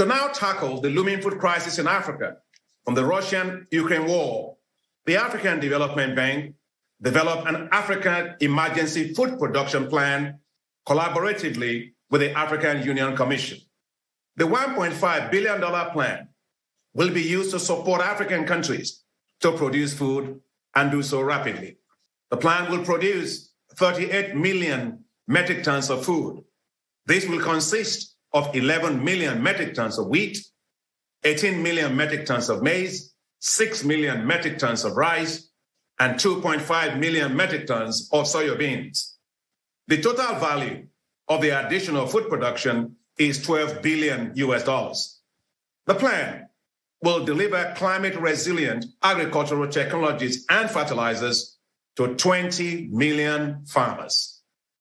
To now tackle the looming food crisis in Africa from the Russian Ukraine war, the African Development Bank developed an African emergency food production plan collaboratively with the African Union Commission. The $1.5 billion plan will be used to support African countries to produce food and do so rapidly. The plan will produce 38 million metric tons of food. This will consist of 11 million metric tons of wheat, 18 million metric tons of maize, 6 million metric tons of rice, and 2.5 million metric tons of soybeans. The total value of the additional food production is 12 billion US dollars. The plan will deliver climate resilient agricultural technologies and fertilizers to 20 million farmers.